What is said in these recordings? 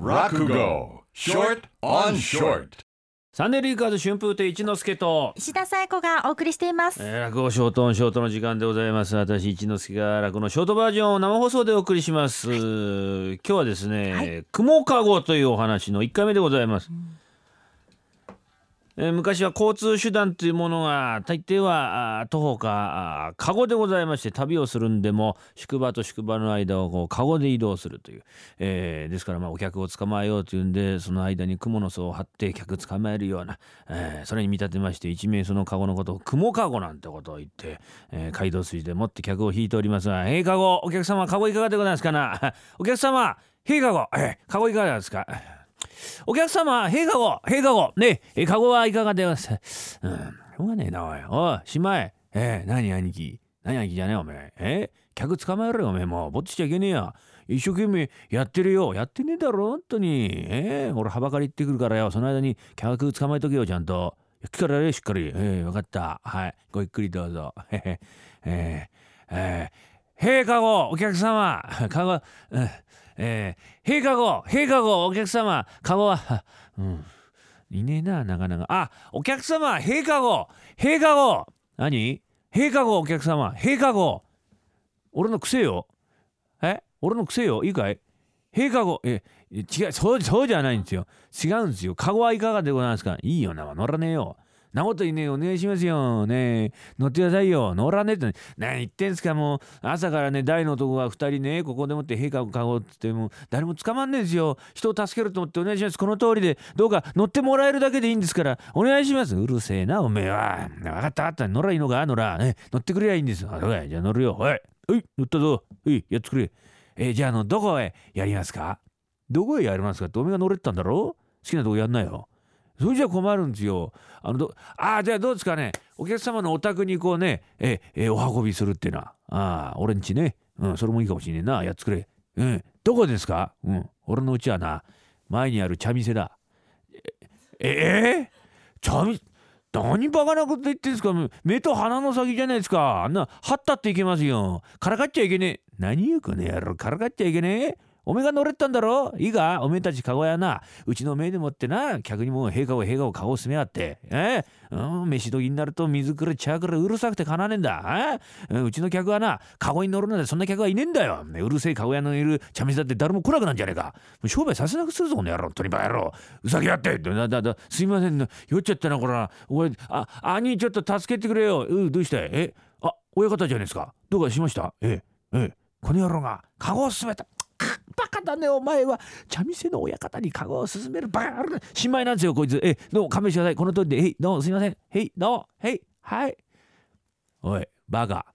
Rakugo Short on Short サンデーリーカーズ春風亭一之輔と、石田紗友子がお送りしています。えー、落語ショートオンショートの時間でございます。私一之輔が落語のショートバージョンを生放送でお送りします。今日はですね、はい。雲かごというお話の1回目でございます、え昔は交通手段というものが大抵は徒歩かカゴでございまして旅をするんでも宿場と宿場の間をこうカゴで移動するという、えーですからまあお客を捕まえようというんでその間に蜘蛛の巣を張って客捕まえるような、えーそれに見立てまして一名そのカゴのことを雲カゴなんてことを言って、えー街道筋でもって客を引いておりますが「へいカゴお客様カゴいかがでございますかなお客様へいカゴえーカゴいかがですか?」お客様、へいかご、へいかご、ねえ、かごはいかがでます？うん、しょうがねえな、おい。おい、しまえ。えー、何兄貴？何兄貴じゃねえ、おめえ。え客捕まえろよ、おめえ。もう、ぼっちしちゃいけねえや。一生懸命やってるよ。やってねえだろ、本当に。えー、俺、はばかり行ってくるからよ。その間に客捕まえとけよ、ちゃんと。聞かれしっかり。えー、わかった。はい。ごゆっくりどうぞ。へへ。えー、えー、へいかご、お客様。かご、うん。えー、陛下号陛下号お客様。カゴはうん。いねえななかなか。あお客様陛下号陛下号何？陛下号お客様。陛下号俺の癖よ。え？俺の癖よ。いいかい？陛下号え違うそうそうじゃないんですよ。違うんですよ。カゴはいかがでございますか？いいよな乗らねえよ。なこといねお願いしますよ。ね乗ってくださいよ。乗らねえって何言ってんすかもう。朝からね大の男が2人ねここでもって陛下をかごうっつっても誰も捕まんねえですよ。人を助けると思ってお願いします。この通りで。どうか乗ってもらえるだけでいいんですから。お願いします。うるせえなおめえは。分かった分かった。乗らいいのか？乗ら、ね、乗ってくれりゃいいんです。あそうかいじゃあ乗るよ。はいはい乗ったぞ。はいやってくれ。えーじゃああのどこへやりますか？どこへやりますか？っておめえが乗れてたんだろ？好きなとこやんなよ。それじゃ困るんですよ。あのどああじゃあどうですかね。お客様のお宅にこうねええお運びするっていうのは。ああ俺んちね。うんそれもいいかもしれねえな。やってくれ。うん。どこですか？うん。俺のうちはな前にある茶店だ。ええー、茶店何バカなこと言ってんすか？目と鼻の先じゃないですか。あんなはったっていけますよ。からかっちゃいけねえ。何言うこの野郎。からかっちゃいけねえ。おめが乗れたんだろ？いいか？おめえたちカゴやな。うちのめでもってな。客にも陛下を陛下をカゴを進めあって。え？うん飯時になると水くれ茶くれうるさくてかなねえんだ。え？うんうちの客はなカゴに乗るなんてそんな客はいねえんだよ。うるせえカゴ屋のいる茶店だって誰も来なくなんじゃねえか。商売させなくするぞこの野郎。とにば野郎う。さぎやって。だだだすいません。酔っちゃったなこら。おいあ兄ちょっと助けてくれよ。うどうした？いえ？あ親方じゃないですか。どうかしました？え？え？ええこの野郎がカゴを進めた。バカだねお前は。茶店の親方にカゴを進めるバカ野郎新米なんですよこいつ。えどう？も勘弁してくださいこの通りでへいどう？もすいません。へいどう？もへいはいおいバカ。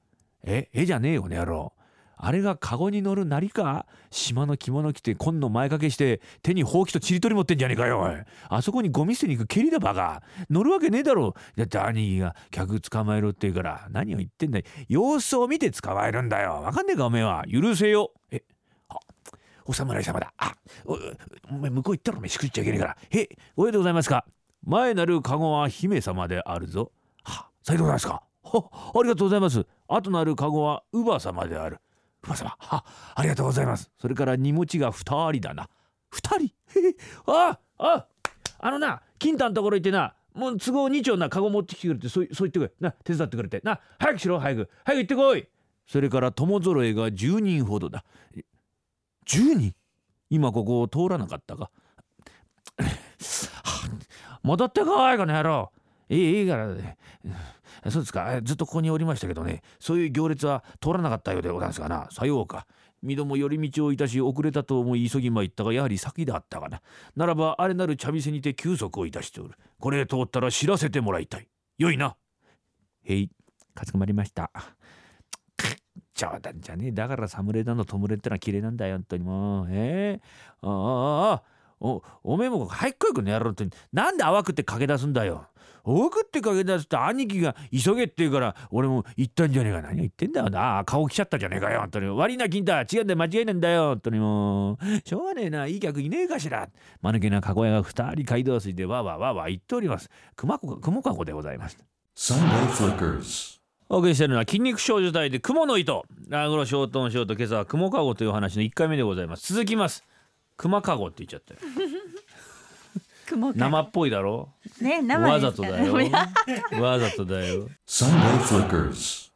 ええじゃねえよこの野郎。あれがカゴに乗るなりか？島の着物着て紺の前掛けして手にほうきとちりとり持ってんじゃねえかよおい。あそこにゴミ捨てに行く蹴りだバカ。乗るわけねえだろ。だって兄貴が客捕まえろって言うから何を言ってんだい。様子を見て捕まえるんだよ。わかんねえかおめえは。許せよ。えあお侍様だ。あおお前向こう行ったら飯食っちゃいけねえから。へおいでございますか。前なるカゴは姫様であるぞ。はさようでございますか。はありがとうございます。後なるカゴは乳母様である。乳母様。はありがとうございます。それから荷持ちが二人だな。二人？へあああのな金太のところ行ってなもう都合2丁なカゴ持ってきてくれてそうそう言ってくれな手伝ってくれて。な早くしろ早く。早く行ってこい。それから友揃えが10人ほどだ。10人今ここを通らなかったか。戻ってこいこの野郎。いいいいからね。そうですか。ずっとここにおりましたけどね。そういう行列は通らなかったようでございますがな。さようか。身ども寄り道をいたし遅れたと思い急ぎまいったがやはり先であったがな。ならばあれなる茶店にて休息をいたしておる。これ通ったら知らせてもらいたい。よいな。へい。かしこまりました。冗談じゃねえ。だから侍だの弔ってのは綺麗なんだよ。本当にもう。ええ。ああああおおめえも早く来いこの野郎って。なんで淡くって駆け出すんだよ。淡くって駆け出すって兄貴が急げって言うから俺も行ったんじゃねえか。何を言ってんだよ。な顔来ちゃったじゃねえかよ。本当に。悪いな金太。違うんだ間違いねえんだよ。本当にもう。しょうがねえな。いい客いねえかしら。間抜けな籠屋が二人街道筋でわわわわ言っております。熊子雲かごでございます。Sunday Flickers お送りしているのは筋肉少女隊で雲の糸。ラグロショートンショート今朝は雲かごという話の1回目でございます。続きます。熊かごって言っちゃったよ。生っぽいだろ？ね生わざとだよ。わざとだよ。Sunday Flickers